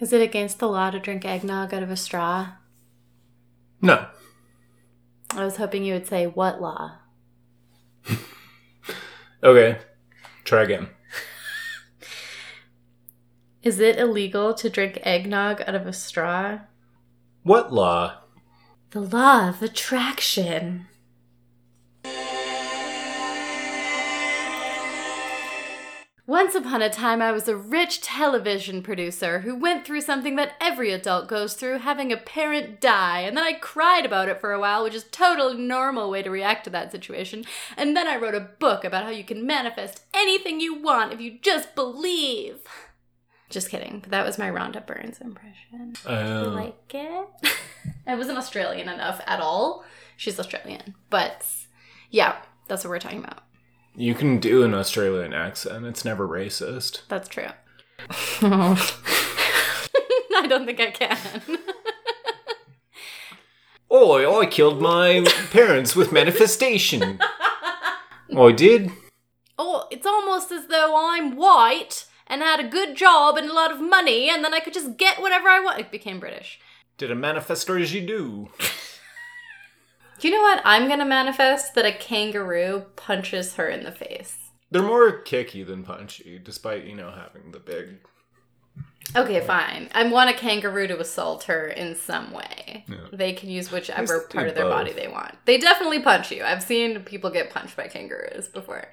Is it against the law to drink eggnog out of a straw? No. I was hoping you would say what law? Okay. Try again. Is it illegal to drink eggnog out of a straw? What law? The law of attraction. Once upon a time, I was a rich television producer who went through something that every adult goes through having a parent die. And then I cried about it for a while, which is totally normal way to react to that situation. And then I wrote a book about how you can manifest anything you want if you just believe. Just kidding. But that was my Rhonda Burns impression. You Uh, like it? I wasn't Australian enough at all. She's Australian. But yeah, that's what we're talking about. You can do an Australian accent. It's never racist. That's true. I don't think I can. Oh, I killed my parents with manifestation. oh, I did? oh, it's almost as though I'm white and had a good job and a lot of money and then I could just get whatever I want. It became British. Did a manifest or did you do? Do you know what? I'm gonna manifest that a kangaroo punches her in the face. They're more kicky than punchy, despite, you know, having the big. Okay, fine. I want a kangaroo to assault her in some way. Yeah. They can use whichever part of their both. body they want. They definitely punch you. I've seen people get punched by kangaroos before.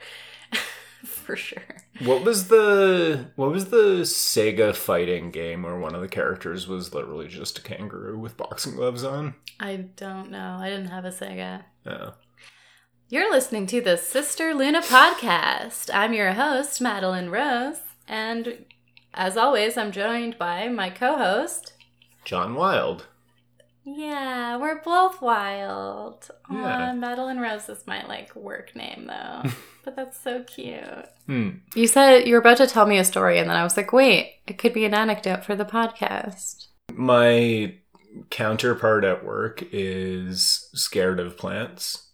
For sure. What was the what was the Sega fighting game where one of the characters was literally just a kangaroo with boxing gloves on? I don't know. I didn't have a Sega. Yeah. You're listening to the Sister Luna podcast. I'm your host, Madeline Rose, and as always, I'm joined by my co-host. John Wild. Yeah, we're both wild. Yeah. Aw, Madeline Rose is my like work name though, but that's so cute. Hmm. You said you were about to tell me a story, and then I was like, wait, it could be an anecdote for the podcast. My counterpart at work is scared of plants.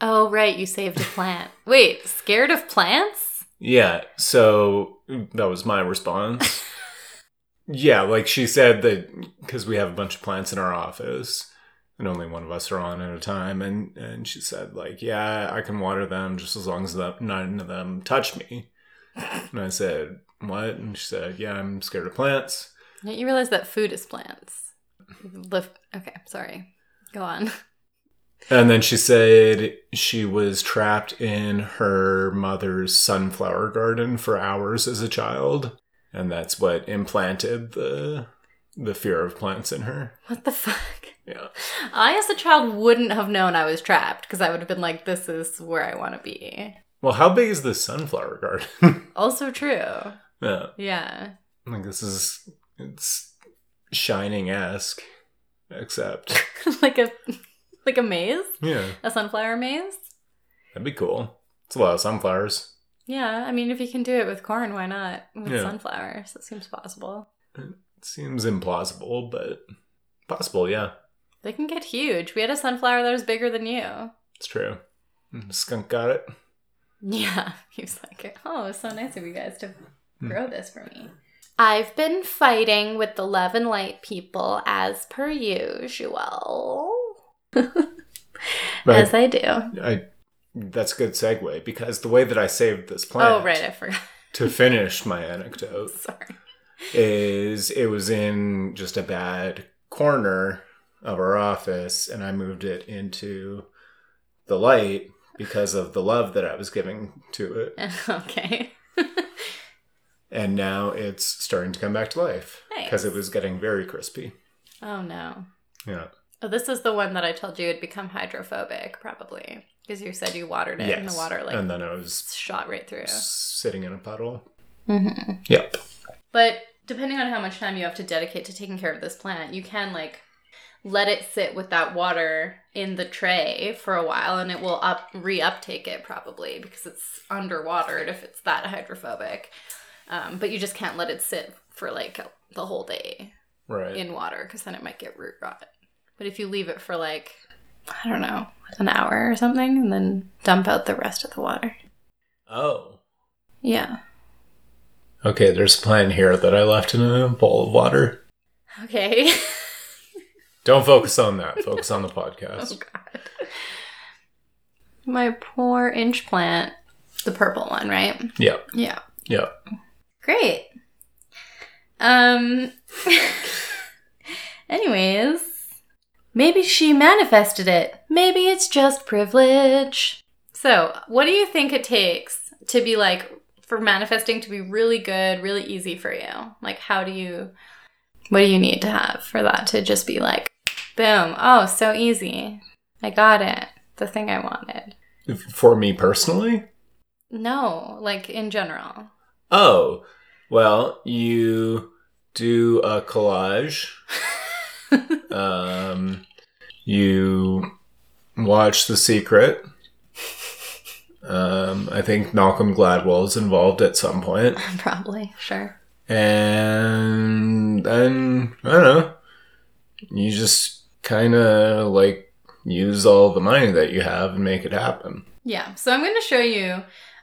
Oh, right, you saved a plant. wait, scared of plants? Yeah, so that was my response. Yeah, like she said that because we have a bunch of plants in our office and only one of us are on at a time, and and she said like, yeah, I can water them just as long as the, none of them touch me. And I said, what? And she said, yeah, I'm scared of plants. Don't you realize that food is plants? Lift. Okay, sorry. Go on. And then she said she was trapped in her mother's sunflower garden for hours as a child, and that's what implanted the the fear of plants in her. What the fuck? Yeah. I, as a child, wouldn't have known I was trapped because I would have been like, this is where I want to be. Well, how big is the sunflower garden? Also true. yeah. Yeah. Like this is it's shining esque, except like a like a maze? yeah, A sunflower maze? that'd be cool. It's a lot of sunflowers. Yeah, I mean if you can do it with corn, why not? With Yeah. sunflowers. That seems possible. It seems implausible, but possible. Yeah, They can get huge. We had a sunflower that was bigger than you. it's true. Mm, Skunk got it. Yeah. He was like, Oh, it's so nice of you guys to Hmm. grow this for me. I've been fighting with the love and light people as per usual. Right. As I do. I that's a good segue because the way that I saved this oh, plant Oh, right, I forgot. to finish my anecdote Sorry. is it was in just a bad corner of our office and I moved it into the light because of the love that I was giving to it. okay. And now it's starting to come back to life because it was getting very crispy. Oh no. Yeah. Oh, this is the one that I told you had become hydrophobic, probably. Because you said you watered it and the water like and then it was shot right through. sitting in a puddle. Mm-hmm. Yep. But depending on how much time you have to dedicate to taking care of this plant, you can like let it sit with that water in the tray for a while and it will up reuptake it probably because it's underwatered if it's that hydrophobic. Um, but you just can't let it sit for like the whole day Right. in water because then it might get root rot. But if you leave it for like, I don't know, an hour or something and then dump out the rest of the water. oh. Yeah. Okay, there's a plant here that I left in a bowl of water. Okay. Don't focus on that. Focus on the podcast. Oh god. My poor inch plant. The purple one, right? Yeah. Yeah. Yeah. Great. Um anyways, maybe she manifested it. Maybe it's just privilege. So, what do you think it takes to be like for manifesting to be really good, really easy for you? Like how do you what do you need to have for that to just be like boom, oh, so easy. I got it. The thing I wanted. For me personally? No, like in general. Oh, well, you do a collage. um, you watch The Secret. Um, I think Malcolm Gladwell is involved at some point. Probably, sure. And then, I don't know, you just kind of like use all the money that you have and make it happen. Yeah. So I'm going to show you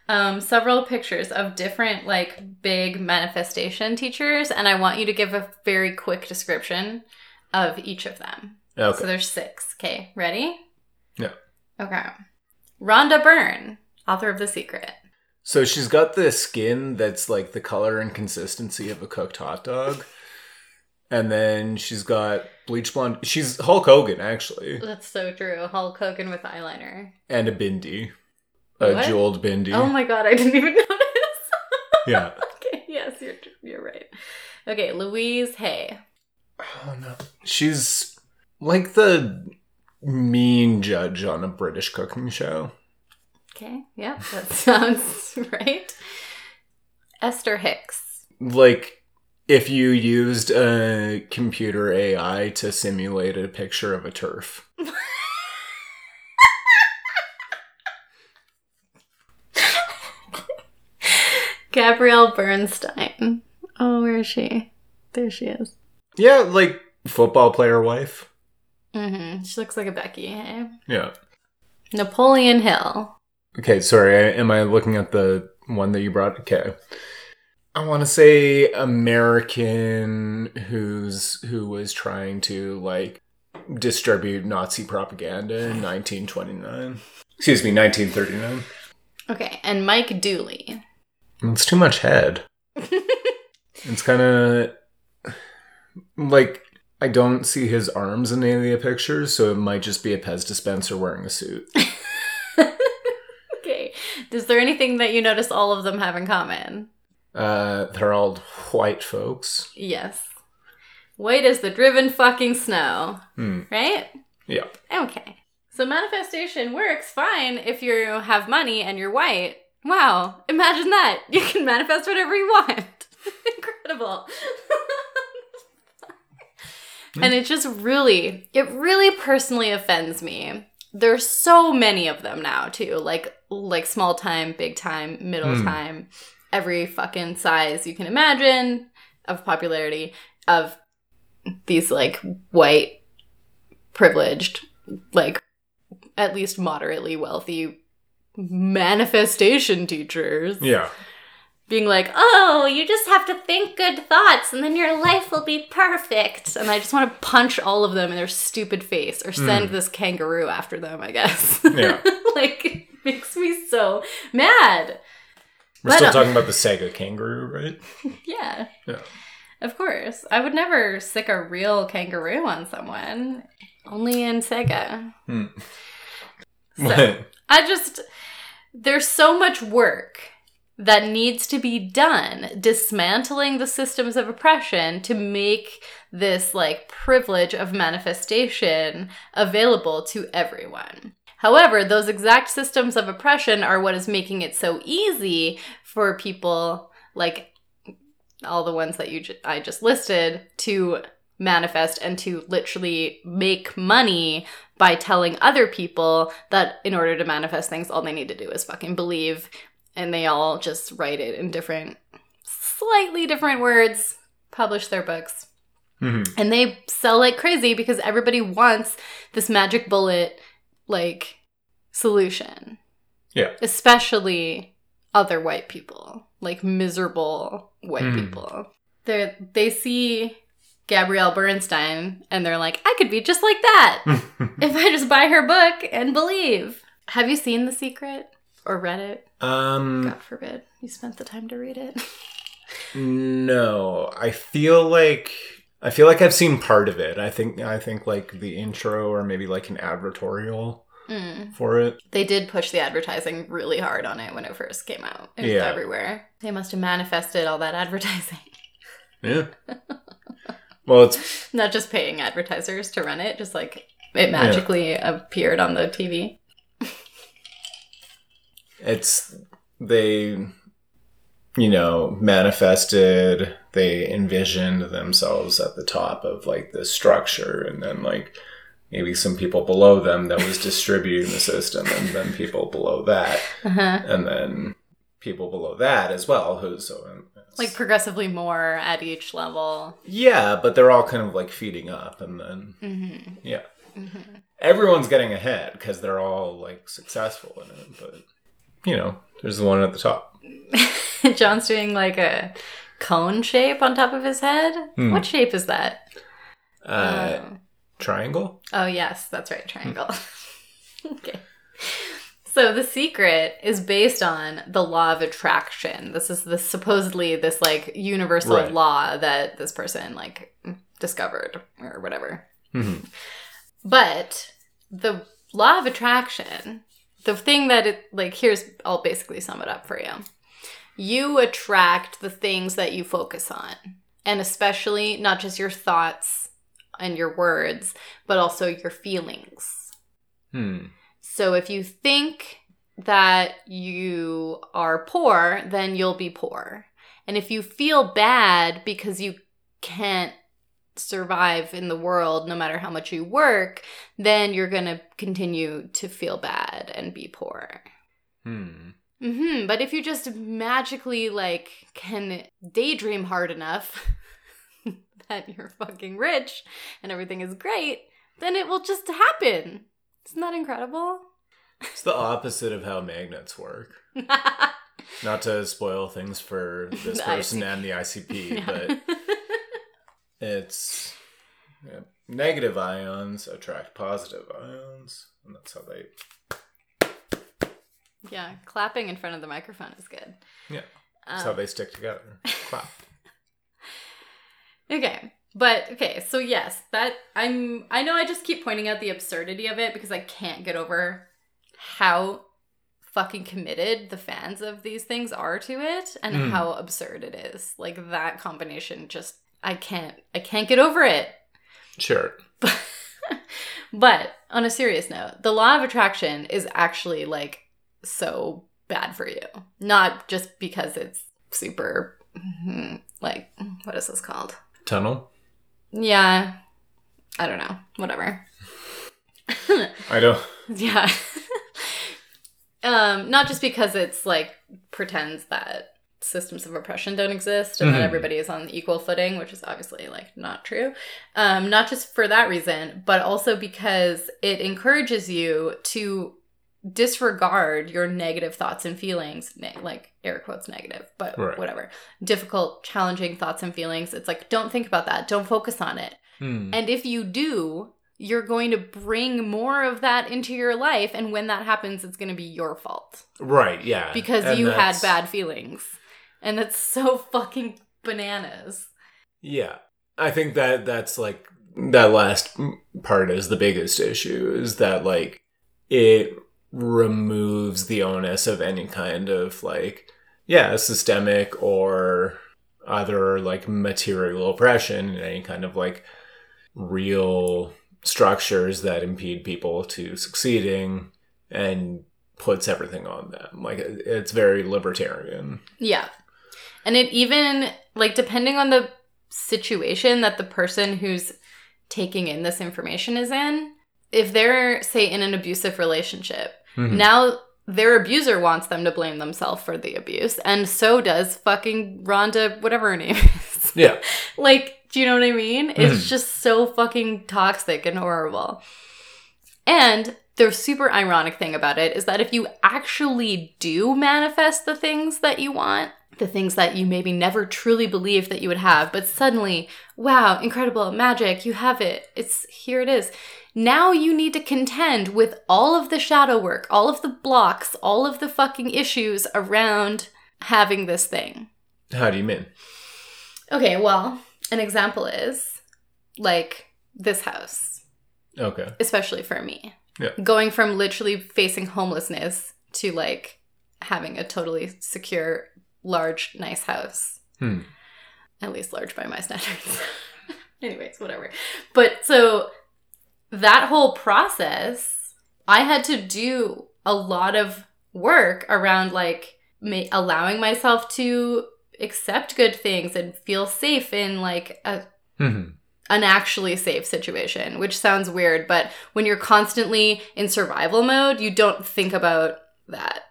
um, several pictures of different like big manifestation teachers, and I want you to give a very quick description of each of them. Okay. So there's six. Okay, ready? Yeah. Okay. Rhonda Byrne, author of The Secret. So she's got the skin that's like the color and consistency of a cooked hot dog. And then she's got bleach blonde. She's Hulk Hogan, actually. That's so true. Hulk Hogan with eyeliner. And a bindi. A What? jeweled bindi. Oh my god, I didn't even notice. Yeah. okay, yes, you're you're right. Okay, Louise Hay. Oh no. She's like the mean judge on a British cooking show. Okay, yeah, that sounds right. Esther Hicks. Like if you used a computer AI to simulate a picture of a turf. Gabrielle Bernstein. Oh, where is she? There she is. Yeah, like football player wife. Mm-hmm. She looks like a Becky. Hey? Yeah. Napoleon Hill. Okay, sorry. I- Am I looking at the one that you brought? Okay. I want to say American who's who was trying to like distribute Nazi propaganda in 1929. Excuse me, 1939. Okay, and Mike Dooley. It's too much head. It's kind of like I don't see his arms in any of the pictures, so it might just be a Pez dispenser wearing a suit. okay. Is there anything that you notice all of them have in common? Uh, they're all white folks. Yes. White as the driven fucking snow. Hmm. Right? Yeah. Okay. So manifestation works fine if you have money and you're white. Wow. Imagine that. You can manifest whatever you want. Incredible. and it just really, it really personally offends me. There's so many of them now too. Like like small time, big time, middle Hmm. time, every fucking size you can imagine of popularity of these like white privileged like at least moderately wealthy manifestation teachers Yeah. Being like, "Oh, you just have to think good thoughts and then your life will be perfect." And I just want to punch all of them in their stupid face or send this kangaroo after them, I guess. Yeah. like it makes me so mad. We're But, still uh, talking about the Sega kangaroo, right? Yeah. Yeah. Of course. I would never sic a real kangaroo on someone. Only in Sega. Hmm. So, I just there's so much work that needs to be done dismantling the systems of oppression to make this like privilege of manifestation available to everyone. However, those exact systems of oppression are what is making it so easy for people like all the ones that you I just listed to manifest and to literally make money by telling other people that in order to manifest things all they need to do is fucking believe and they all just write it in different slightly different words publish their books Mhm. and they sell like crazy because everybody wants this magic bullet like solution Yeah. especially other white people like miserable white Hmm. people they they see Gabrielle Bernstein, and they're like, I could be just like that if I just buy her book and believe. Have you seen The Secret or read it? um, God forbid you spent the time to read it. no, I feel like I feel like I've seen part of it. I think I think like the intro or maybe like an advertorial Mm. for it. They did push the advertising really hard on it when it first came out. It was Yeah. everywhere. They must have manifested all that advertising. Yeah. well, it's Not just paying advertisers to run it, just like it magically appeared on the TV. It's they you know manifested they envisioned themselves at the top of like the structure and then like maybe some people below them that was distributing the system and then people below that Uh-huh. and then people below that as well who's so Like progressively more at each level. yeah but they're all kind of like feeding up and then hmm yeah hmm everyone's getting ahead because they're all like successful in it but you know there's the one at the top John's doing like a cone shape on top of his head. Hmm. What shape is that? uh oh. triangle Oh, yes, that's right, triangle. okay. So the secret is based on the law of attraction. This is the supposedly this like universal Right. law that this person like discovered or whatever. Mhm. But the law of attraction, the thing that it like here's I'll basically sum it up for you. You attract the things that you focus on. And especially not just your thoughts and your words, but also your feelings. Hmm. So if you think that you are poor, then you'll be poor. And if you feel bad because you can't survive in the world no matter how much you work, then you're going to continue to feel bad and be poor. Hmm. hmm But if you just magically like can daydream hard enough that you're fucking rich and everything is great, then it will just happen. Isn't that incredible? It's the opposite of how magnets work. Not to spoil things for this person and the ICP, Yeah. but it's yeah, negative ions attract positive ions, and that's how they. yeah, clapping in front of the microphone is good. Yeah, Um, That's how they stick together. Clap. Okay. But okay, so yes, that I'm I know I just keep pointing out the absurdity of it because I can't get over how fucking committed the fans of these things are to it and Mm. how absurd it is. Like that combination just I can't I can't get over it. Sure. But, but on a serious note, the law of attraction is actually like so bad for you. Not just because it's super mhm, like what is this called? Tunnel. Yeah. I don't know. Whatever. I don't. yeah. um, not just because it's like pretends that systems of oppression don't exist and Mhm. that everybody is on equal footing, which is obviously like not true. Um, not just for that reason, but also because it encourages you to disregard your negative thoughts and feelings, ne- like air quotes negative, but Right. whatever. Difficult, challenging thoughts and feelings. It's like don't think about that. Don't focus on it. Hmm. And if you do, you're going to bring more of that into your life. And when that happens, it's going to be your fault Right. Yeah. because And you had bad feelings. And that's so fucking bananas. Yeah. I think that that's like that last part is the biggest issue is that like it removes the onus of any kind of like yeah, systemic or other like material oppression and any kind of like real structures that impede people to succeeding and puts everything on them. Like it's very libertarian. Yeah. And it even, like, depending on the situation that the person who's taking in this information is in, if they're, say, in an abusive relationship, Mhm. now their abuser wants them to blame themselves for the abuse. And so does fucking Rhonda, whatever her name is. Yeah. like, do you know what I mean? It's Mhm. just so fucking toxic and horrible. And the super ironic thing about it is that if you actually do manifest the things that you want, the things that you maybe never truly believed that you would have, but suddenly, wow, incredible, magic, you have it. It's here it is. Now you need to contend with all of the shadow work, all of the blocks, all of the fucking issues around having this thing. How do you mean? Okay, well, an example is like this house, Okay. especially for me. Yeah. Going from literally facing homelessness to like having a totally secure, large, nice house. Hmm. At least large by my standards. Anyways, whatever. But so that whole process, I had to do a lot of work around like ma- allowing myself to accept good things and feel safe in like a hmm an actually safe situation, which sounds weird, but when you're constantly in survival mode, you don't think about that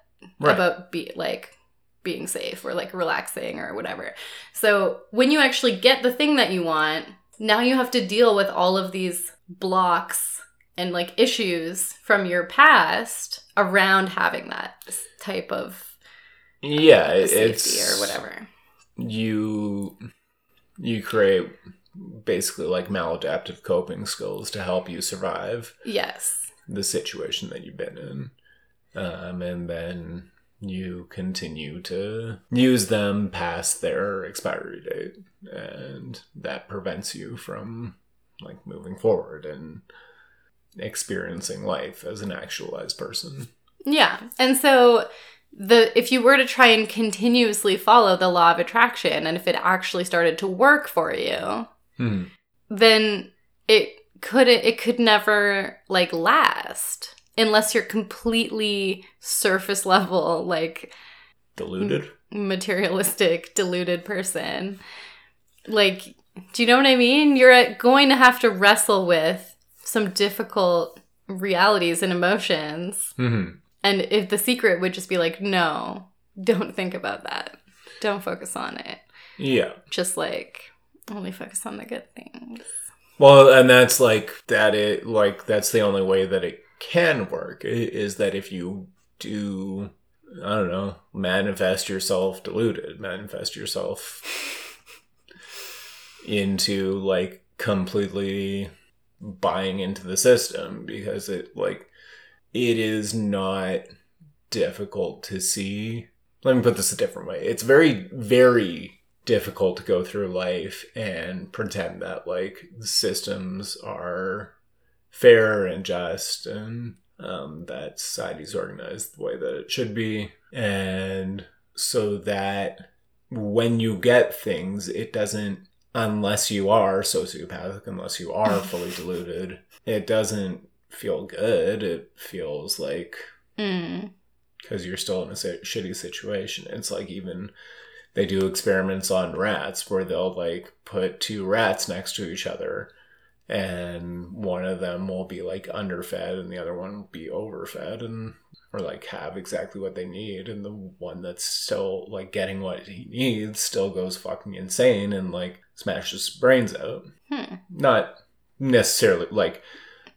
Right. about be like being safe or like relaxing or whatever. So when you actually get the thing that you want, now you have to deal with all of these blocks and like issues from your past around having that type of yeah, safety it's or whatever. You you create basically like maladaptive coping skills to help you survive Yes. the situation that you've been in. Um, and then you continue to use them past their expiry date. And that prevents you from like moving forward and experiencing life as an actualized person. Yeah. And so the if you were to try and continuously follow the law of attraction and if it actually started to work for you, Hmm. then it couldn't it could never like last unless you're completely surface level like Deluded? materialistic deluded person like do you know what i mean you're going to have to wrestle with some difficult realities and emotions hmm and if the secret would just be like no don't think about that don't focus on it Yeah. just like only focus on the good things Well, and that's like that. It like that's the only way that it can work is that if you do, I don't know, manifest yourself deluded, manifest yourself into like completely buying into the system because it like it is not difficult to see. Let me put this a different way. It's very, very difficult to go through life and pretend that like systems are fair and just and um, that society's organized the way that it should be. And so that when you get things, it doesn't, unless you are sociopathic, unless you are fully deluded, it doesn't feel good. It feels like mm. because you're still in a si- shitty situation. It's like even they do experiments on rats where they'll like put two rats next to each other and one of them will be like underfed and the other one will be overfed and or like have exactly what they need and the one that's still like getting what he needs still goes fucking insane and like smashes his brains out Hmm. not necessarily like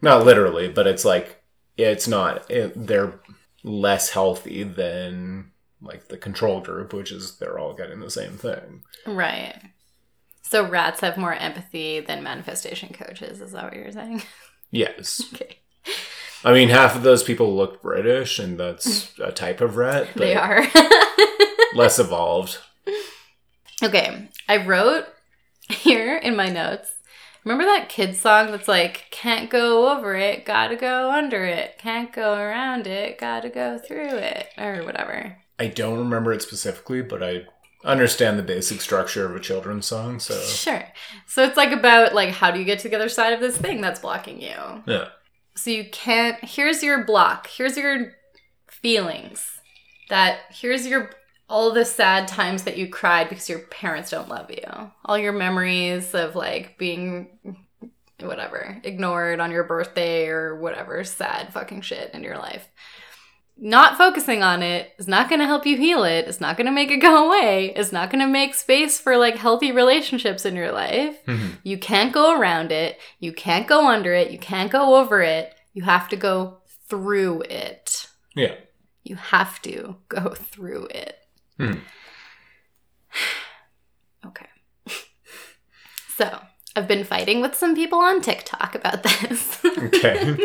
not literally but it's like it's not it, they're less healthy than like the control group which is they're all getting the same thing Right. So rats have more empathy than manifestation coaches, is that what you're saying? yes okay. i mean half of those people look british and that's a type of rat They are. less evolved okay. I wrote here in my notes. Remember that kid song that's like, can't go over it, gotta go under it, can't go around it, gotta go through it, or whatever. i don't remember it specifically but i understand the basic structure of a children's song so Sure. So it's like about like how do you get to the other side of this thing that's blocking you? yeah So you can't here's your block. Here's your feelings. That here's your all the sad times that you cried because your parents don't love you. All your memories of like being whatever, ignored on your birthday or whatever sad fucking shit in your life. Not focusing on it is not going to help you heal it. It's not going to make it go away. It's not going to make space for like healthy relationships in your life. Mhm. You can't go around it. You can't go under it. You can't go over it. You have to go through it. yeah You have to go through it. Hmm. okay. So, I've been fighting with some people on TikTok about this. Okay.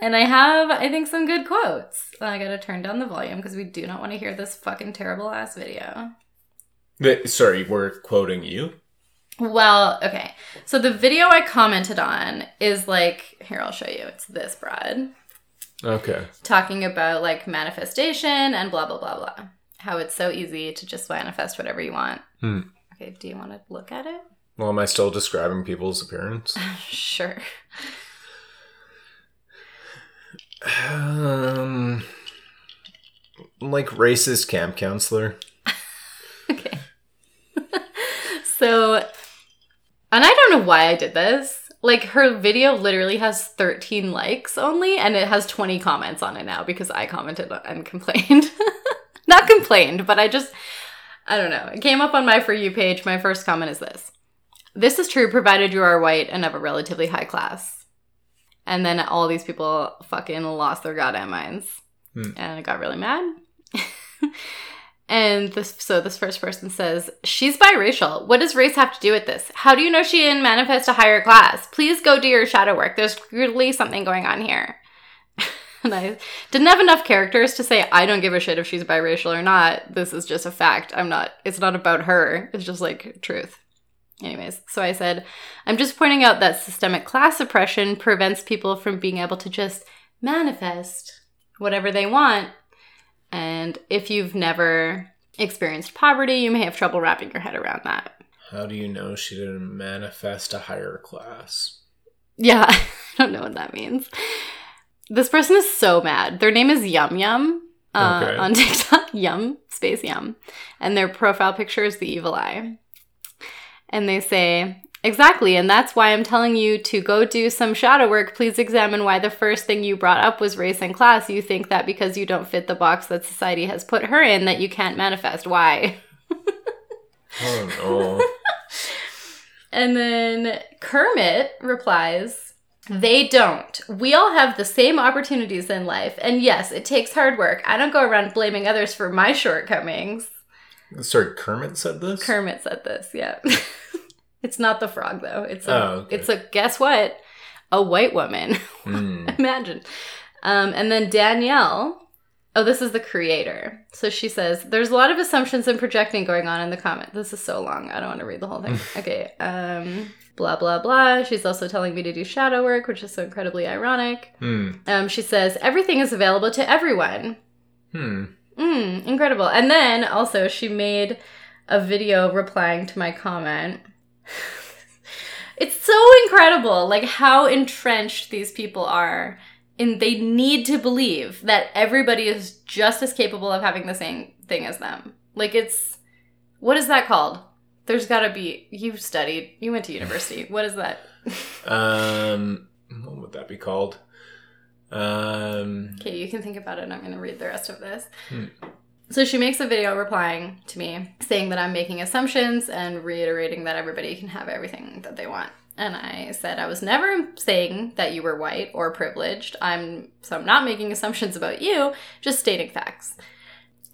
And I have, I think, some good quotes. I gotta turn down the volume because we do not want to hear this fucking terrible ass video. Sorry, we're quoting you. Well, okay. So the video I commented on is like, here, I'll show you. It's this broad. Okay. talking about like manifestation and blah blah blah blah. How it's so easy to just manifest whatever you want. Hmm. Okay, do you want to look at it? Well, am I still describing people's appearance? sure. Um, like racist camp counselor. Okay. so, and I don't know why I did this. Like her video literally has 13 likes only and it has 20 comments on it now because I commented and complained. Not complained, but I just I don't know. It came up on my for you page. My first comment is this. This is true provided you are white and of a relatively high class. And then all these people fucking lost their goddamn minds. Hmm. And I got really mad. and this so this first person says, She's biracial. What does race have to do with this? How do you know she didn't manifest a higher class? Please go do your shadow work. There's clearly something going on here. and I didn't have enough characters to say I don't give a shit if she's biracial or not. This is just a fact. I'm not it's not about her. It's just like truth. Anyways, so I said, I'm just pointing out that systemic class oppression prevents people from being able to just manifest whatever they want. And if you've never experienced poverty, you may have trouble wrapping your head around that. How do you know she didn't manifest a higher class? Yeah, I don't know what that means. This person is so mad. Their name is Yum Yum uh, Okay. on TikTok. Yum, space Yum. And their profile picture is the evil eye. And they say, Exactly, and that's why I'm telling you to go do some shadow work. Please examine why the first thing you brought up was race and class. You think that because you don't fit the box that society has put her in, that you can't manifest. Why? Oh no. And then Kermit replies, They don't. We all have the same opportunities in life. And yes, it takes hard work. I don't go around blaming others for my shortcomings. Sorry, Kermit said this? Kermit said this, yeah. it's not the frog, though. It's a, Oh, okay. it's a, guess what? A white woman. Hmm. Imagine. Um, and then Danielle, oh, this is the creator. So she says, There's a lot of assumptions and projecting going on in the comment. This is so long. I don't want to read the whole thing. okay. Um, blah, blah, blah. She's also telling me to do shadow work, which is so incredibly ironic. Hmm. Um, she says, Everything is available to everyone. Hmm. Mm, incredible. And then also, she made a video replying to my comment. it's so incredible, like how entrenched these people are. And they need to believe that everybody is just as capable of having the same thing as them. Like, it's what is that called? There's got to be. You studied, you went to university. What is that? Um, what would that be called? Um, Okay, you can think about it. I'm going to read the rest of this. Hmm. So she makes a video replying to me saying that I'm making assumptions and reiterating that everybody can have everything that they want. And I said I was never saying that you were white or privileged. I'm so I'm not making assumptions about you, just stating facts.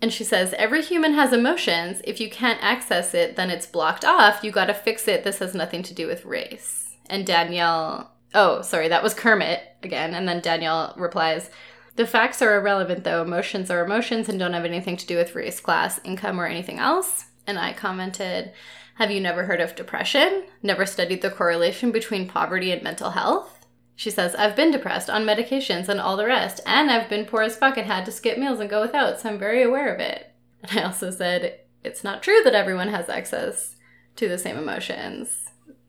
And she says every human has emotions. If you can't access it, then it's blocked off. You got to fix it. This has nothing to do with race. And Danielle Oh, sorry, that was Kermit again. And then Danielle replies, The facts are irrelevant, though. Emotions are emotions and don't have anything to do with race, class, income, or anything else. And I commented, Have you never heard of depression? Never studied the correlation between poverty and mental health? She says, I've been depressed on medications and all the rest, and I've been poor as fuck and had to skip meals and go without, so I'm very aware of it. And I also said, It's not true that everyone has access to the same emotions.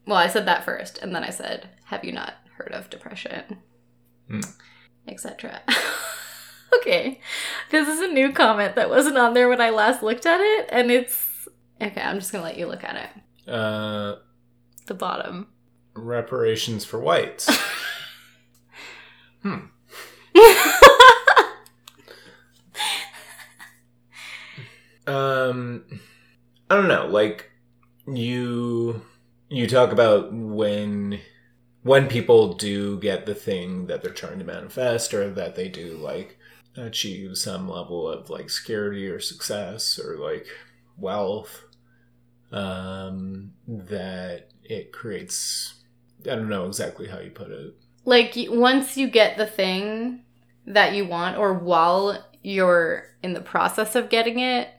Well, I said that first, and then I said, Have you not heard of depression? Hmm. Etc. okay. This is a new comment that wasn't on there when I last looked at it, and it's. Okay, I'm just gonna let you look at it. uh, The bottom. reparations for whites. hmm. Um, I don't know. Like you, you talk about when when people do get the thing that they're trying to manifest, or that they do like achieve some level of like security or success, or like wealth um, that it creates. I don't know exactly how you put it. Like once you get the thing that you want, or while you're in the process of getting it,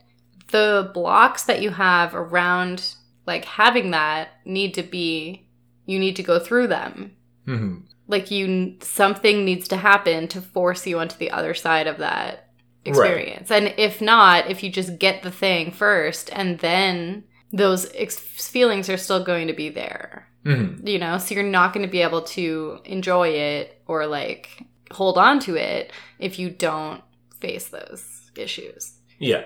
the blocks that you have around like having that need to be you need to go through them. Hmm like you something needs to happen to force you onto the other side of that experience. And if not if you just get the thing first and then those ex- feelings are still going to be there. Hmm you know so you're not going to be able to enjoy it or like hold on to it if you don't face those issues. Yeah.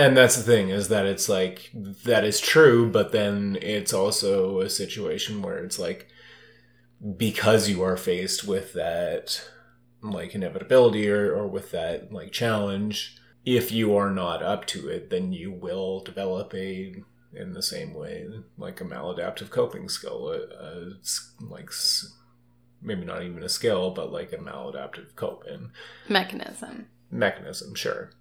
And that's the thing is that it's like that is true, but then it's also a situation where it's like because you are faced with that like inevitability or, or with that like challenge, if you are not up to it, then you will develop a in the same way like a maladaptive coping skill, a, a like maybe not even a skill, but like a maladaptive coping mechanism mechanism, sure.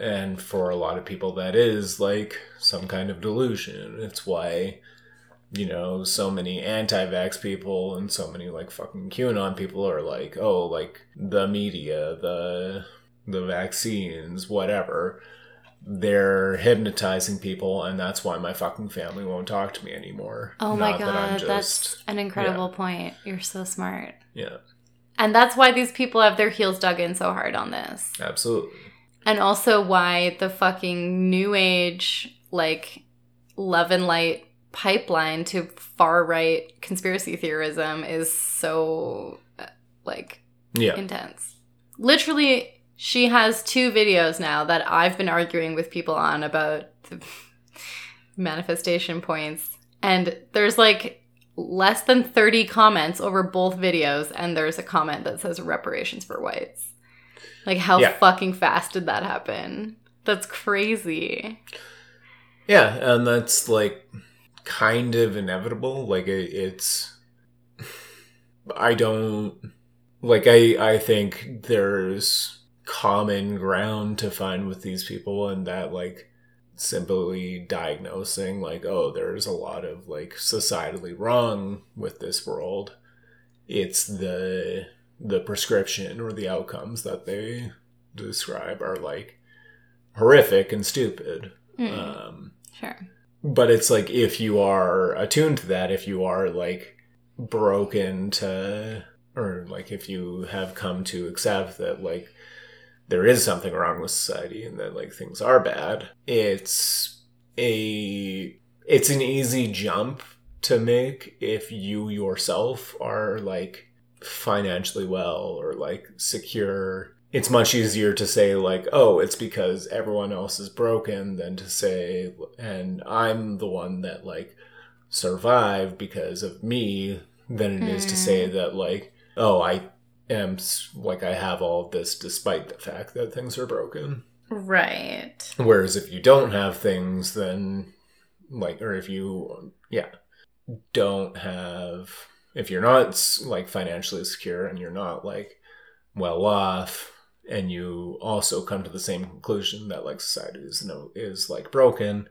And for a lot of people, that is like some kind of delusion. It's why, you know, so many anti vax people and so many like fucking QAnon people are like, oh, like the media, the the vaccines, whatever. They're hypnotizing people, and that's why my fucking family won't talk to me anymore. oh my Not that god that's an incredible point you're so smart yeah, and that's why these people have their heels dug in so hard on this absolutely. And also why the fucking new age, like, love and light pipeline to far right conspiracy theorism is so, uh, like, Yeah, intense. Literally, she has two videos now that I've been arguing with people on about the manifestation points. And there's like less than 30 comments over both videos, and there's a comment that says reparations for whites. Like, how Yeah. fucking fast did that happen? That's crazy. Yeah, and that's like kind of inevitable. Like it, it's I don't like I I think there's common ground to find with these people and that like simply diagnosing like oh there's a lot of like societally wrong with this world it's the the prescription or the outcomes that they describe are like horrific and stupid Mm, um sure. but it's like if you are attuned to that if you are like broken to or like if you have come to accept that like there is something wrong with society and that like things are bad it's a it's an easy jump to make if you yourself are like financially well or like secure. It's much easier to say like oh it's because everyone else is broken than to say and i'm the one that like survived because of me than it is to say mm. that like oh i am like i have all of this despite the fact that things are broken. Right. whereas if you don't have things then like or if you yeah don't have if you're not like financially secure and you're not like well off and you also come to the same conclusion that like society is no is like broken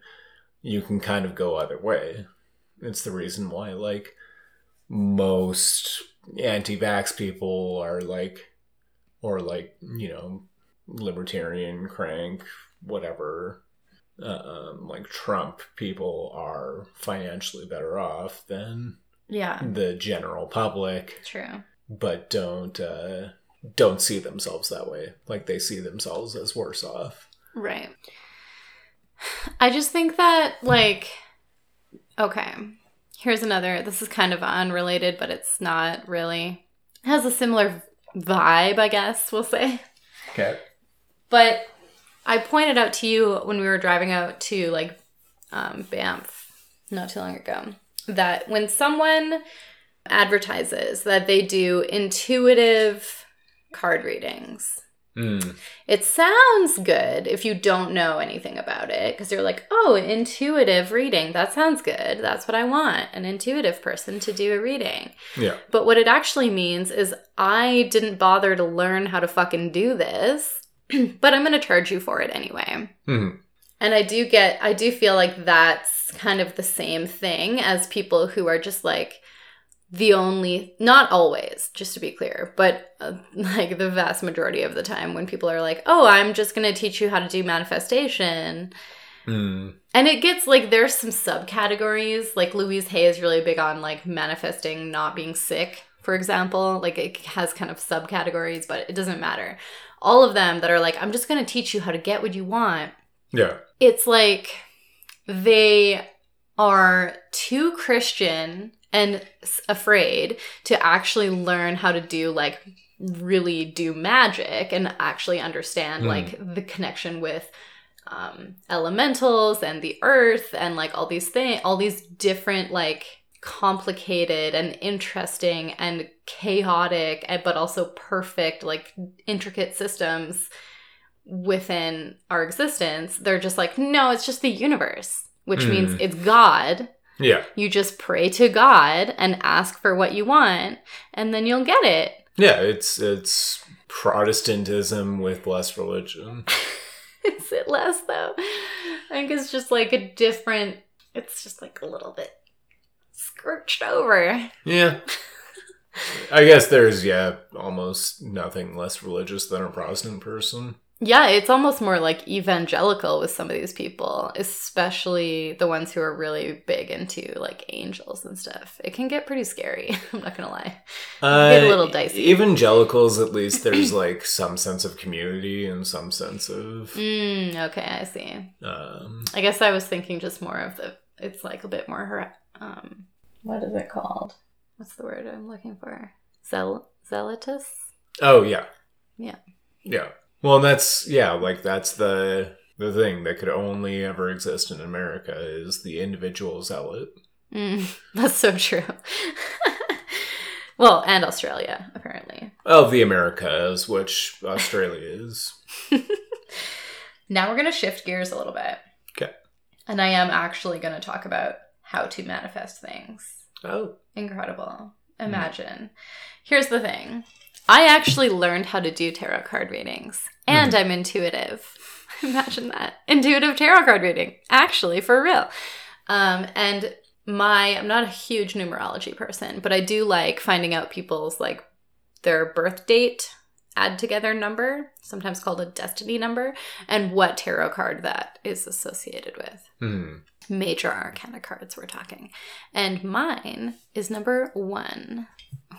you can kind of go either way. It's the reason why like most anti-vax people are like or like you know libertarian crank whatever um, like trump people are financially better off than Yeah. the general public True. but don't uh don't see themselves that way like they see themselves as worse off Right. I just think that, like, okay, here's another. This is kind of unrelated, but it's not really. It has a similar vibe, I guess we'll say. okay But I pointed out to you when we were driving out to, like, um, Banff not too long ago that when someone advertises that they do intuitive card readings, mm. it sounds good if you don't know anything about it because you're like, oh, intuitive reading. That sounds good. That's what I want an intuitive person to do a reading. yeah But what it actually means is I didn't bother to learn how to fucking do this, but I'm going to charge you for it anyway. Mhm. And I do get, I do feel like that's kind of the same thing as people who are just like the only, not always, just to be clear, but uh, like the vast majority of the time when people are like, oh, I'm just going to teach you how to do manifestation. Mm. And it gets like there's some subcategories. Like Louise Hay is really big on like manifesting not being sick, for example. Like it has kind of subcategories, but it doesn't matter. All of them that are like, I'm just going to teach you how to get what you want Yeah. It's like they are too Christian and afraid to actually learn how to do like really do magic and actually understand Hmm. like the connection with um elementals and the earth and like all these things all these different like complicated and interesting and chaotic but also perfect like intricate systems within our existence, they're just like, no, it's just the universe, which means Mm. it's God. Yeah. You just pray to God and ask for what you want, and then you'll get it. Yeah. It's it's Protestantism with less religion. Is it less though? I think it's just like a different, it's just like a little bit scorched over. Yeah. I guess there's yeah almost nothing less religious than a Protestant person. Yeah, it's almost more like evangelical with some of these people, especially the ones who are really big into like angels and stuff. It can get pretty scary. I'm not gonna lie. Get a little dicey. Evangelicals, at least, there's like some sense of community and some sense of. Mm, okay, I see. Um, I guess I was thinking just more of the. It's like a bit more. her- Um, what is it called? What's the word I'm looking for? Zel zealotous. oh yeah, Yeah. yeah. Well, that's yeah, like that's the the thing that could only ever exist in America is the individual zealot. Mm, that's so true. well, and Australia apparently. Of the Americas, which Australia is. Now we're going to shift gears a little bit. Okay. And I am actually going to talk about how to manifest things. Oh, Incredible. Imagine. Here's the thing I actually learned how to do tarot card readings, and I'm intuitive. Imagine that. Intuitive tarot card reading. Actually, for real. Um, and my, I'm not a huge numerology person, but I do like finding out people's like their birth date add together number, sometimes called a destiny number, and what tarot card that is associated with. hmm. Major arcana cards, we're talking. And mine is number one,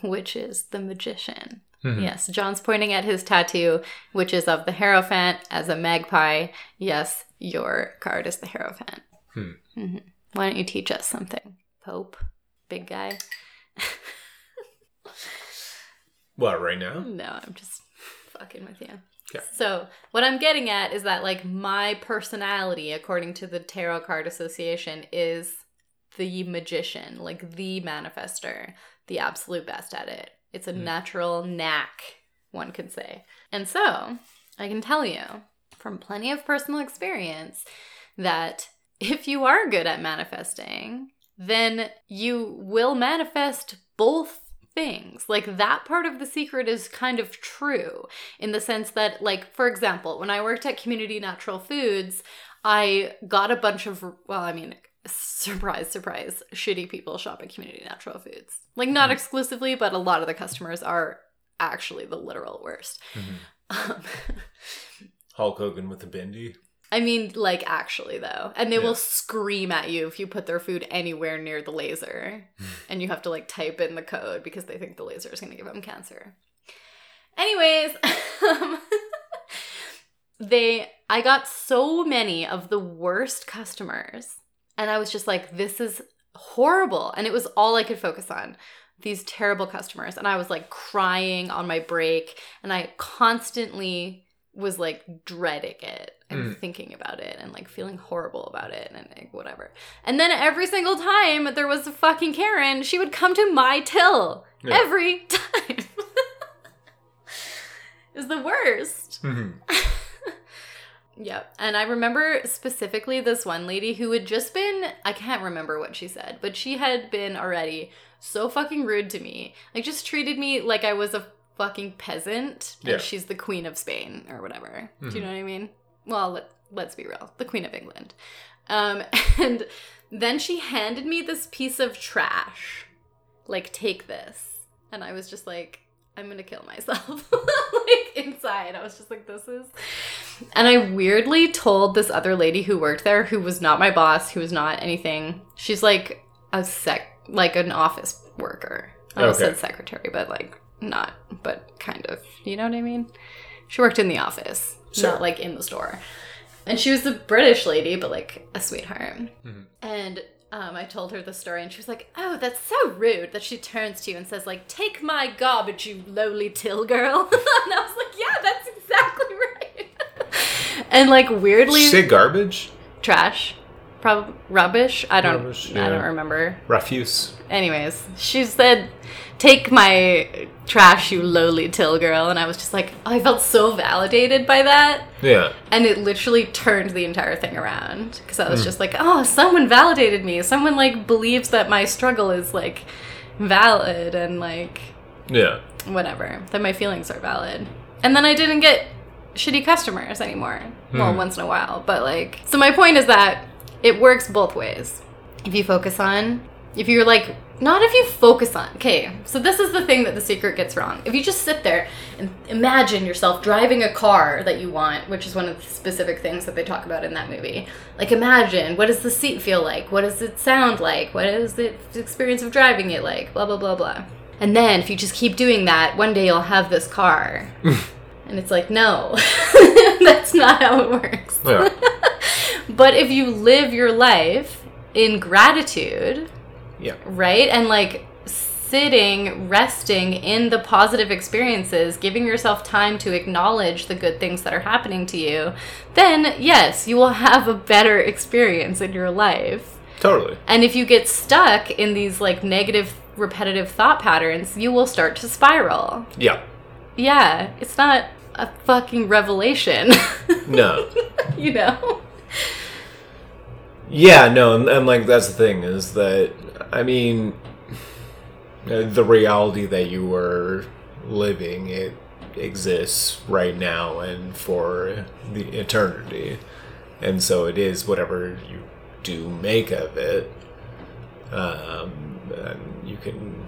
which is the magician. Mhm. Yes, John's pointing at his tattoo, which is of the Hierophant as a magpie. Yes, your card is the Hierophant. Hmm. Mhm. Why don't you teach us something, Pope? Big guy? What right now? No, I'm just fucking with you. Okay. So, what I'm getting at is that, like, my personality, according to the Tarot Card Association, is the magician, like the manifester, the absolute best at it. It's a Hmm. natural knack, one could say. And so, I can tell you from plenty of personal experience that if you are good at manifesting, then you will manifest both things. Like that part of the secret is kind of true in the sense that, like, for example, when I worked at Community Natural Foods, I got a bunch of, well, I mean, surprise, surprise, shitty people shop at Community Natural Foods. Like, not Mhm. exclusively, but a lot of the customers are actually the literal worst. Mhm. Um, Hulk Hogan with the bindi. I mean, like, actually, though. And they Yeah. will scream at you if you put their food anywhere near the laser. and you have to, like, type in the code because they think the laser is going to give them cancer. Anyways, they, I got so many of the worst customers. And I was just like, this is horrible. And it was all I could focus on these terrible customers. And I was like crying on my break. And I constantly was like dreading it and Mm. thinking about it and like feeling horrible about it and like whatever. And then every single time there was a fucking Karen, she would come to my till Yeah. every time. is the worst. Mhm. Yep. And I remember specifically this one lady who had just been, I can't remember what she said, but she had been already so fucking rude to me. Like, just treated me like I was a fucking peasant. And Yeah. she's the queen of Spain or whatever. Do you Mhm. know what I mean? well, let, let's be real, the Queen of England. Um, and then she handed me this piece of trash. Like, take this. And I was just like, I'm gonna kill myself. like, inside. I was just like, this is. And I weirdly told this other lady who worked there, who was not my boss, who was not anything. She's like a sec, like an office worker. I almost Okay. said secretary, but like not, but kind of. You know what I mean? She worked in the office, Sure. not like in the store. And she was a British lady, but like a sweetheart. Mhm. And um, I told her the story, and she was like, "Oh, that's so rude." That she turns to you and says, "Like, take my garbage, you lowly till girl." and I was like, "Yeah, that's exactly right." And like weirdly, say garbage? trash, probably rubbish. I don't. Rubbish, I don't remember. Refuse. Anyways, she said, "Take my trash, you lowly till girl," and I was just like, oh, I felt so validated by that, Yeah. and it literally turned the entire thing around because I was hmm. just like, "Oh, someone validated me. Someone like believes that my struggle is like valid and like Yeah. whatever that my feelings are valid." And then I didn't get shitty customers anymore. Well, Hmm. once in a while, but like, so my point is that it works both ways. If you focus on, if you're like, not if you focus on, okay, so this is the thing that the secret gets wrong. If you just sit there and imagine yourself driving a car that you want, which is one of the specific things that they talk about in that movie, like imagine what does the seat feel like? What does it sound like? What is the experience of driving it like? Blah, blah, blah, blah. And then if you just keep doing that, one day you'll have this car. and it's like, no, that's not how it works. Yeah. But if you live your life in gratitude, Yeah. right? And like sitting, resting in the positive experiences, giving yourself time to acknowledge the good things that are happening to you, then yes, you will have a better experience in your life. Totally. And if you get stuck in these like negative, repetitive thought patterns, you will start to spiral. Yeah. Yeah, it's not a fucking revelation, No. you know? Yeah, no, and, and like that's the thing is that I mean, the reality that you were living it exists right now and for the eternity, and so it is whatever you do make of it. Um, and you can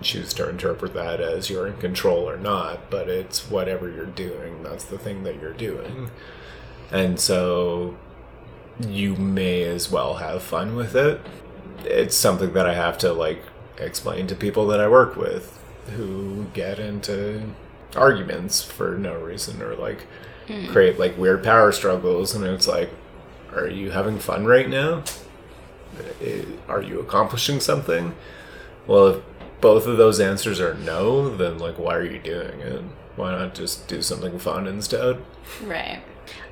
choose to interpret that as you're in control or not, but it's whatever you're doing. That's the thing that you're doing, hmm. and so you may as well have fun with it. It's something that I have to like explain to people that I work with who get into arguments for no reason or like hmm. create like weird power struggles and it's like are you having fun right now? Are you accomplishing something? Well, if both of those answers are no, then like why are you doing it? Why not just do something fun instead? Right.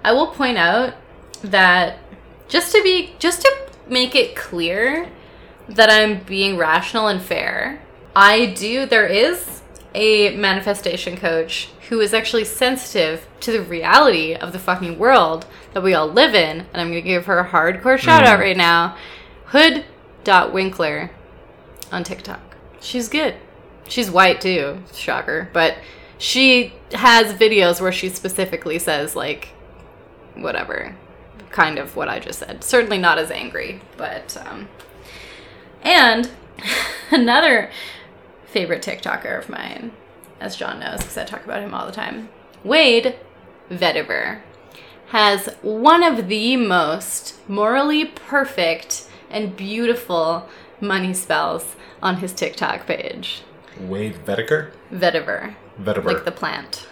I will point out that just to be just to make it clear that I'm being rational and fair, I do there is a manifestation coach who is actually sensitive to the reality of the fucking world that we all live in, and I'm gonna give her a hardcore shout out mm. right now. Hood.winkler on TikTok. She's good. She's white too, shocker. But she has videos where she specifically says, like, whatever. Kind of what I just said. Certainly not as angry, but, um. And another favorite TikToker of mine, as John knows, because I talk about him all the time, Wade Vetiver, has one of the most morally perfect and beautiful money spells on his TikTok page. Wade Vetiver? Vetiver, Vetiver. like the plant.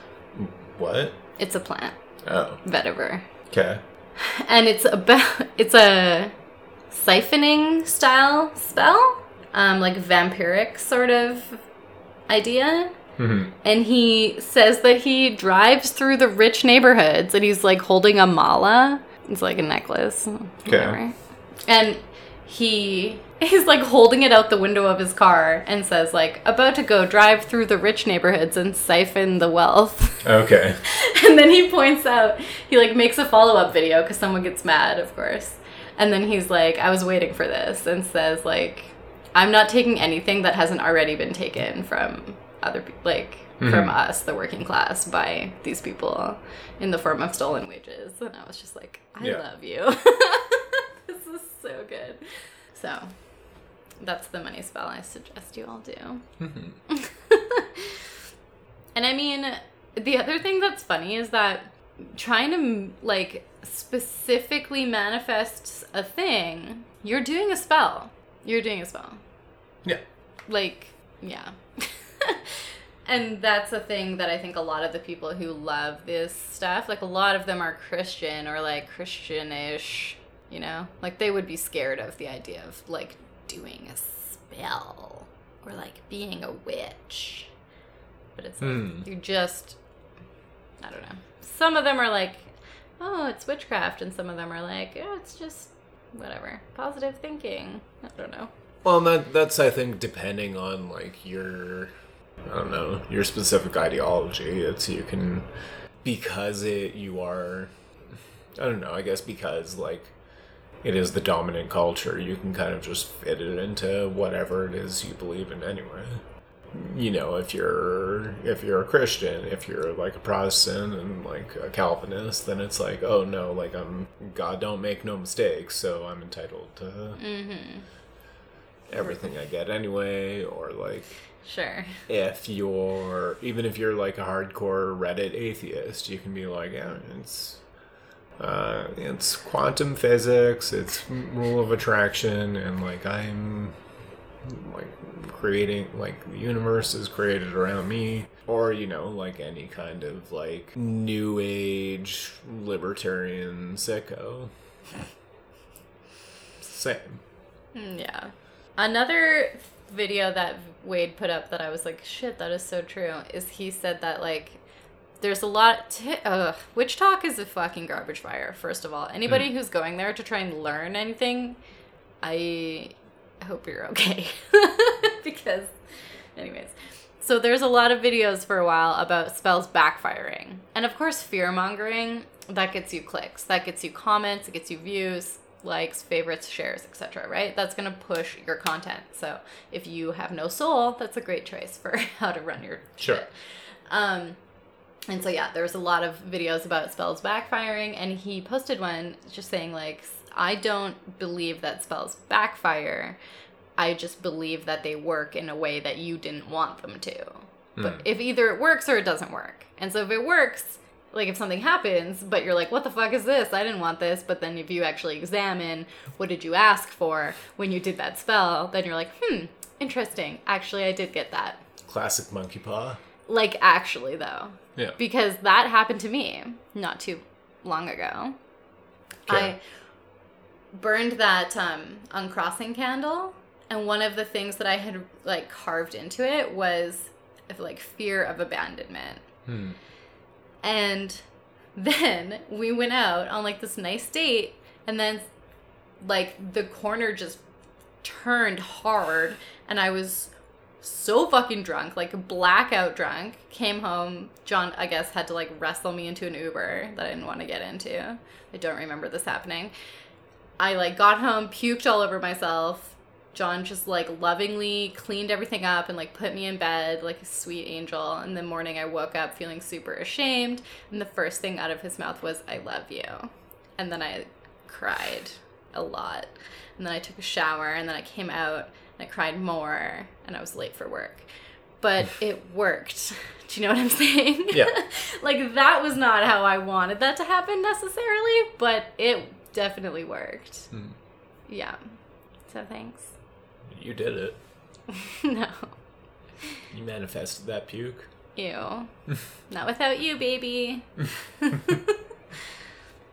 what? It's a plant, Oh, vetiver. okay. And it's about it's a siphoning style spell, um, like vampiric sort of idea. Mm-hmm. And he says that he drives through the rich neighborhoods and he's like holding a mala. It's like a necklace. whatever. And he is like holding it out the window of his car and says like about to go drive through the rich neighborhoods and siphon the wealth. Okay. and then he points out he like makes a follow-up video because someone gets mad of course and then he's like i was waiting for this and says like I'm not taking anything that hasn't already been taken from other people, like mm-hmm. from us, the working class, by these people in the form of stolen wages. And I was just like, I Yeah. love you. this is so good. So that's the money spell I suggest you all do. Mm-hmm. and I mean, the other thing that's funny is that trying to like specifically manifest a thing, you're doing a spell. You're doing a spell. Yeah. Like, yeah. and that's a thing that I think a lot of the people who love this stuff, like a lot of them are Christian or like Christianish, you know? Like they would be scared of the idea of like doing a spell or like being a witch. But it's like Hmm. you just I don't know. Some of them are like, oh, it's witchcraft, and some of them are like, oh, it's just whatever, positive thinking. I don't know. Well, that that's I think depending on like your I don't know your specific ideology. It's you can because it you are I don't know. I guess because like it is the dominant culture, you can kind of just fit it into whatever it is you believe in anyway. You know, if you're if you're a Christian, if you're like a Protestant and like a Calvinist, then it's like, oh no, like I'm God don't make no mistakes, so I'm entitled to Mm-hmm. everything I get anyway, or like Sure. if you're even if you're like a hardcore Reddit atheist, you can be like, yeah, it's uh, it's quantum physics, it's rule of attraction, and like I'm like creating like the universe is created around me. Or you know like any kind of like new age libertarian sicko. Same. Mm, Yeah. Another video that Wade put up that I was like, shit, that is so true, is he said that, like, there's a lot. T- Ugh, Witch Talk is a fucking garbage fire, first of all. Anybody who's going there to try and learn anything, I hope you're okay. because, anyways. So there's a lot of videos for a while about spells backfiring. And of course, fear mongering, that gets you clicks, that gets you comments, it gets you views, likes, favorites, shares, etc., right? That's going to push your content. So if you have no soul, that's a great choice for how to run your Sure. shit. Um and so yeah, there's a lot of videos about spells backfiring and he posted one just saying like I don't believe that spells backfire. I just believe that they work in a way that you didn't want them to. But if either it works or it doesn't work. And so if it works, like if something happens, but you're like, what the fuck is this? I didn't want this. But then if you actually examine what did you ask for when you did that spell, then you're like, hmm, interesting. Actually, I did get that. classic monkey paw Like, actually, though. yeah Because that happened to me not too long ago. Okay. I burned that um, uncrossing candle, and one of the things that I had like carved into it was like fear of abandonment. Hmm. And then we went out on like this nice date, and then like the corner just turned hard, and I was so fucking drunk, like blackout drunk. Came home. John, I guess, had to like wrestle me into an Uber that I didn't want to get into. I don't remember this happening. I like got home, puked all over myself. John just like lovingly cleaned everything up and like put me in bed like a sweet angel. In the morning, I woke up feeling super ashamed, and the first thing out of his mouth was, I love you. And then I cried a lot. And then I took a shower, and then I came out and I cried more, and I was late for work. But it worked. Do you know what I'm saying? Yeah. like, that was not how I wanted that to happen necessarily, but it definitely worked. Hmm. Yeah. So thanks. you did it no. you manifested that puke Ew. Not without you, baby.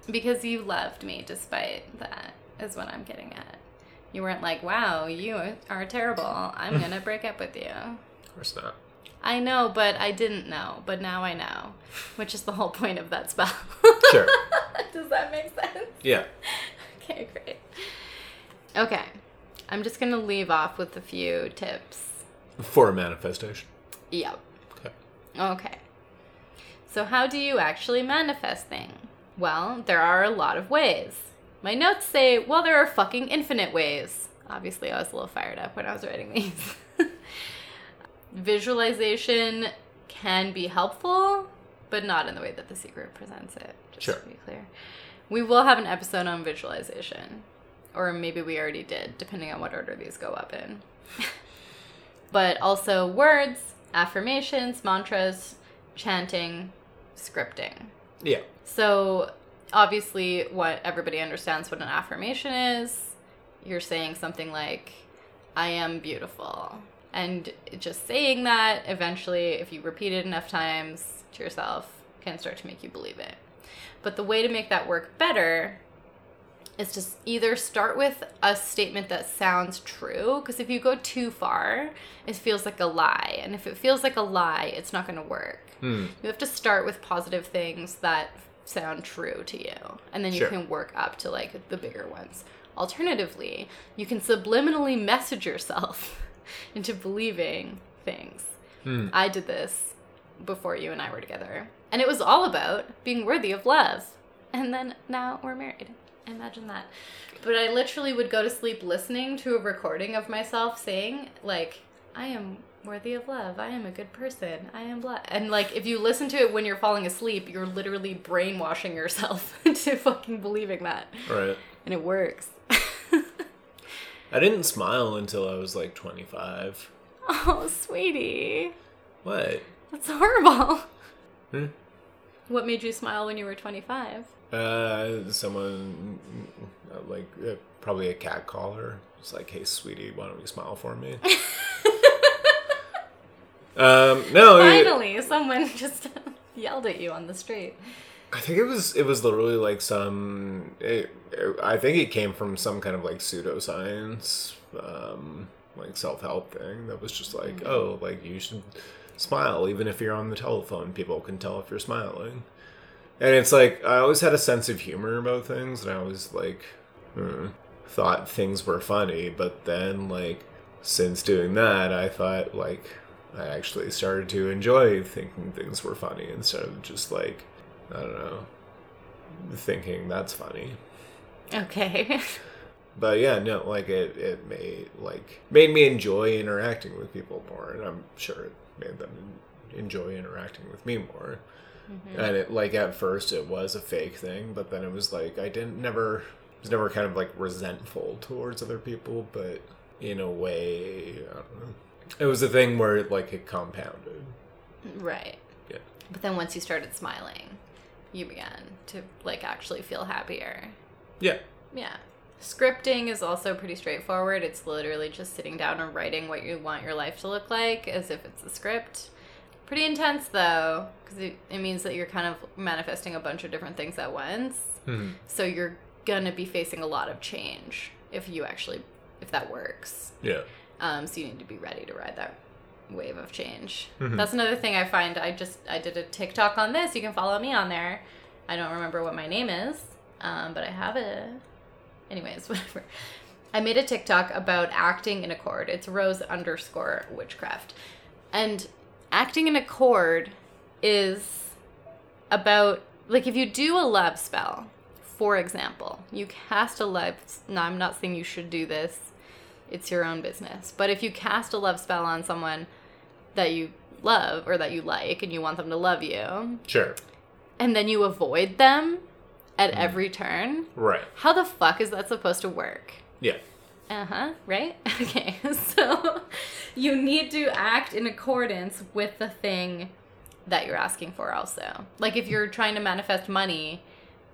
because you loved me despite that, is what I'm getting at. You weren't like, wow, you are terrible. I'm going to break up with you. of course not I know, but I didn't know. But now I know, which is the whole point of that spell. sure Does that make sense? yeah Okay, great. Okay. I'm just going to leave off with a few tips. for a manifestation Yep. okay Okay. So, how do you actually manifest things? Well, there are a lot of ways. My notes say, well, there are fucking infinite ways. Obviously, I was a little fired up when I was writing these. Visualization can be helpful, but not in the way that the secret presents it, just Sure. to be clear. We will have an episode on visualization, or maybe we already did, depending on what order these go up in. but also words, affirmations, mantras, chanting, scripting. Yeah. So, obviously, what everybody understands what an affirmation is. You're saying something like, I am beautiful. And just saying that, eventually, if you repeat it enough times to yourself, can start to make you believe it. But the way to make that work better is to either start with a statement that sounds true, because if you go too far, it feels like a lie. And if it feels like a lie, it's not going to work. Hmm. You have to start with positive things that sound true to you, and then you Sure. can work up to like the bigger ones. Alternatively, you can subliminally message yourself into believing things. Hmm. I did this before you and I were together, and it was all about being worthy of love. And then now we're married. Imagine that. But I literally would go to sleep listening to a recording of myself saying, like, I am worthy of love. I am a good person. I am blessed. And like, if you listen to it when you're falling asleep, you're literally brainwashing yourself into fucking believing that. Right. And it works. I didn't smile until I was like 25. oh, sweetie. What? That's horrible. Hmm? What made you smile when you were 25? Uh, someone, like, uh, probably a cat caller. It's like, hey, sweetie, why don't you smile for me? um, no, it- Finally, someone just yelled at you on the street. I think it was it was literally like some. It, it- I think it came from some kind of like pseudoscience, um, like self help thing that was just like, oh, like you should smile even if you're on the telephone. People can tell if you're smiling, and it's like I always had a sense of humor about things, and I always like hmm, thought things were funny, but then like since doing that, I thought like I actually started to enjoy thinking things were funny instead of just like I don't know thinking that's funny. Okay. But yeah, no, like it it made like made me enjoy interacting with people more, and I'm sure it made them enjoy interacting with me more. Mm-hmm. And it like at first it was a fake thing, but then it was like I didn't never was never kind of like resentful towards other people, but in a way, I don't know. It was a thing where it like it compounded. right. Yeah. But then once you started smiling, you began to like actually feel happier. Yeah. Yeah. Scripting is also pretty straightforward. It's literally just sitting down and writing what you want your life to look like as if it's a script. Pretty intense though, because it, it means that you're kind of manifesting a bunch of different things at once. Mhm. So you're gonna be facing a lot of change if you actually, if that works. Yeah. Um, so you need to be ready to ride that wave of change. Mhm. That's another thing I find. I just I did a TikTok on this. You can follow me on there. I don't remember what my name is, um, but I have it. Anyways, whatever. I made a TikTok about acting in a chord. It's rose underscore witchcraft, and acting in a chord is about like if you do a love spell, for example, you cast a love. No, I'm not saying you should do this it's your own business. But if you cast a love spell on someone that you love or that you like and you want them to love you, Sure. and then you avoid them at every turn, Right. how the fuck is that supposed to work? Yeah. Uh huh, right? Okay, so you need to act in accordance with the thing that you're asking for, also. Like if you're trying to manifest money,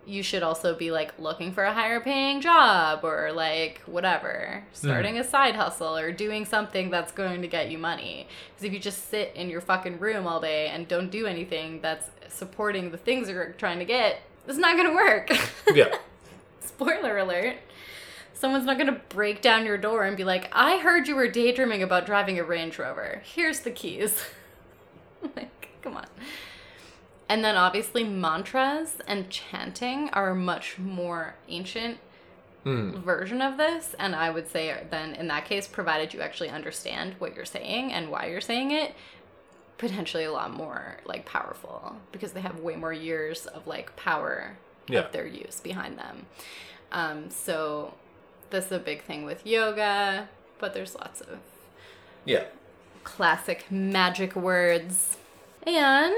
you should also be like looking for a higher paying job or like whatever, starting hmm. a side hustle or doing something that's going to get you money. Because if you just sit in your fucking room all day and don't do anything that's supporting the things you're trying to get, it's not gonna work. Yeah. Spoiler alert. Someone's not gonna break down your door and be like, I heard you were daydreaming about driving a Range Rover. Here's the keys. like, come on. And then obviously mantras and chanting are a much more ancient Hmm. version of this. And I would say then in that case, provided you actually understand what you're saying and why you're saying it, potentially a lot more like powerful because they have way more years of like power Yeah. of their use behind them. Um, so that's a big thing with yoga, but there's lots of Yeah. classic magic words. And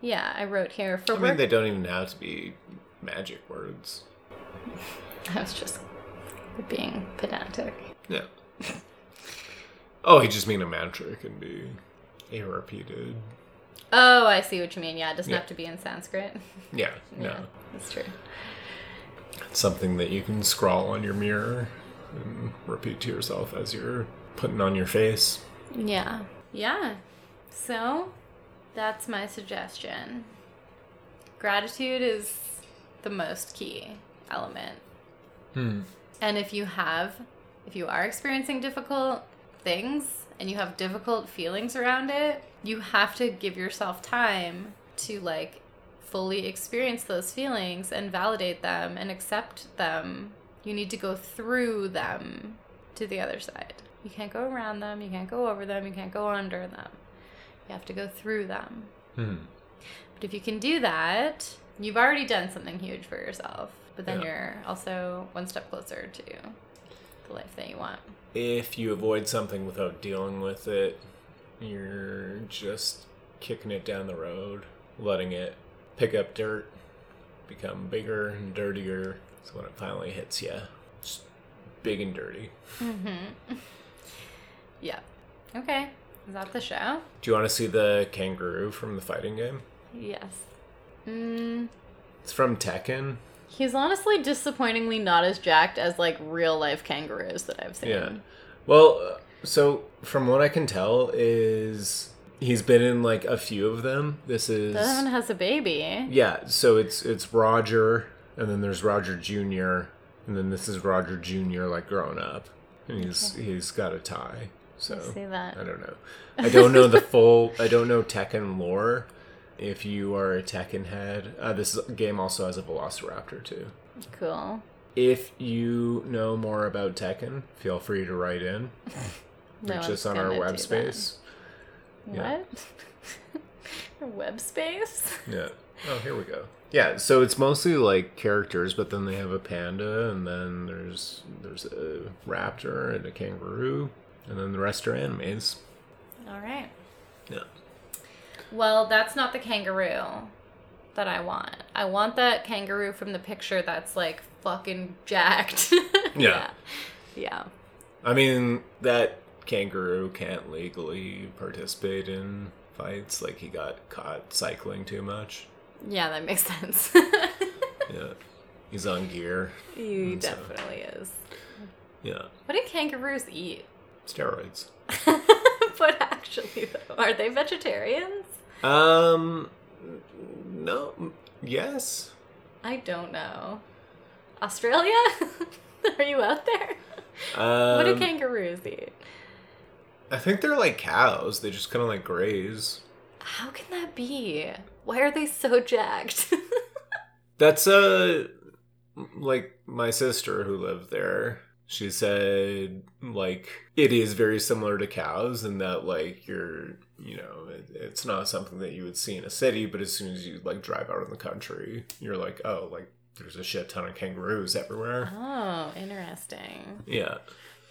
yeah, I wrote here for I mean, work. they don't even have to be magic words. I was just being pedantic. Yeah. oh, I just mean a mantra can be a repeated. Oh, I see what you mean. Yeah, it doesn't Yeah. have to be in Sanskrit. Yeah, no. Yeah, that's true. Something that you can scrawl on your mirror and repeat to yourself as you're putting on your face. Yeah. Yeah. So, that's my suggestion. Gratitude is the most key element. Hmm. And if you have, if you are experiencing difficult things and you have difficult feelings around it, you have to give yourself time to like fully experience those feelings and validate them and accept them. You need to go through them to the other side. You can't go around them, you can't go over them, you can't go under them. You have to go through them. Hmm. But if you can do that, you've already done something huge for yourself. But then Yeah. you're also one step closer to the life that you want. If you avoid something without dealing with it, you're just kicking it down the road, letting it pick up dirt, become bigger and dirtier. So when it finally hits you, just big and dirty. Mm-hmm. yeah. Okay. Is that the show? Do you want to see the kangaroo from the fighting game? Yes. Mm, It's from Tekken. he's honestly disappointingly not as jacked as like real life kangaroos that I've seen. Yeah. Well, so from what I can tell is he's been in like a few of them. This is The other one has a baby. Yeah, so it's it's Roger and then there's Roger Jr. and then this is Roger Jr. like grown up. And he's he's got a tie. So I see that. I don't know. I don't know the full I don't know Tekken lore. If you are a Tekken head, uh, this game also has a Velociraptor too. Cool. If you know more about Tekken, feel free to write in. No Reach us on our web space. Yeah. What? Your web space? Yeah. Oh, here we go. Yeah, so it's mostly like characters, but then they have a panda, and then there's there's a raptor and a kangaroo, and then the rest are animes. All right. Yeah. Well, that's not the kangaroo that I want. I want that kangaroo from the picture that's like fucking jacked. yeah. Yeah. I mean, that kangaroo can't legally participate in fights. Like he got caught cycling too much. Yeah, that makes sense. Yeah. He's on gear. he And so- definitely is. Yeah. What do kangaroos eat? Steroids. but actually, though, are they vegetarians? Um. No. Yes. I don't know. Australia? are you out there? Um, what do kangaroos eat? I think they're like cows. They just kind of like graze. How can that be? Why are they so jacked? That's uh like my sister who lived there. She said like it is very similar to cows in that like you're you know it, it's not something that you would see in a city, but as soon as you like drive out in the country, you're like oh like there's a shit ton of kangaroos everywhere. oh, interesting. Yeah,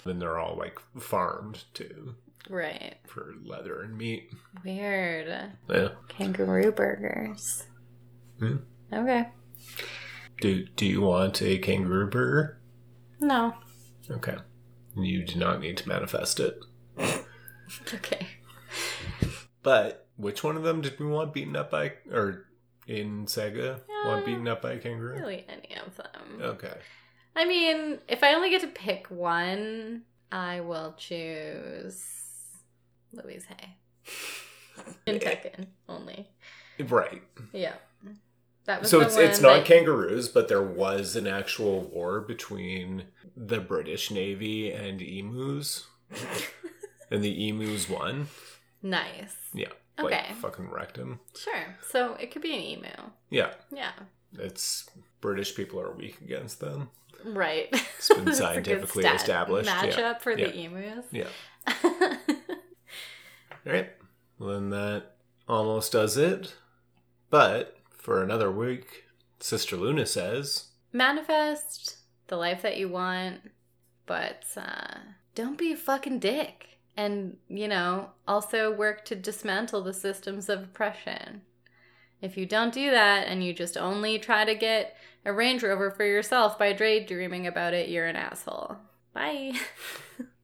and they're all like farmed too Right. for leather and meat. Weird. Yeah. Kangaroo burgers. Hmm. Okay. Do Do you want a kangaroo burger? No. Okay. You do not need to manifest it. Okay. But which one of them did we want beaten up by, or in Sega, want Uh, beaten up by a kangaroo? Really, any of them. Okay. I mean, if I only get to pick one, I will choose Louise Hay. In Tekken only. Right. Yeah. That was So it's it's not that- kangaroos, but there was an actual war between the British Navy and emus, and the emus won. Nice. Yeah. Okay. Like fucking wrecked them. Sure. So it could be an emu. Yeah. Yeah. It's British people are weak against them. Right. It's been That's a good scientifically stat established, yeah. Matchup for the emus. Yeah. All right. Well, then that almost does it. But for another week, Sister Luna says, Manifest the life that you want, but uh, don't be a fucking dick. And, you know, also work to dismantle the systems of oppression. If you don't do that and you just only try to get a Range Rover for yourself by daydreaming about it, you're an asshole. Bye.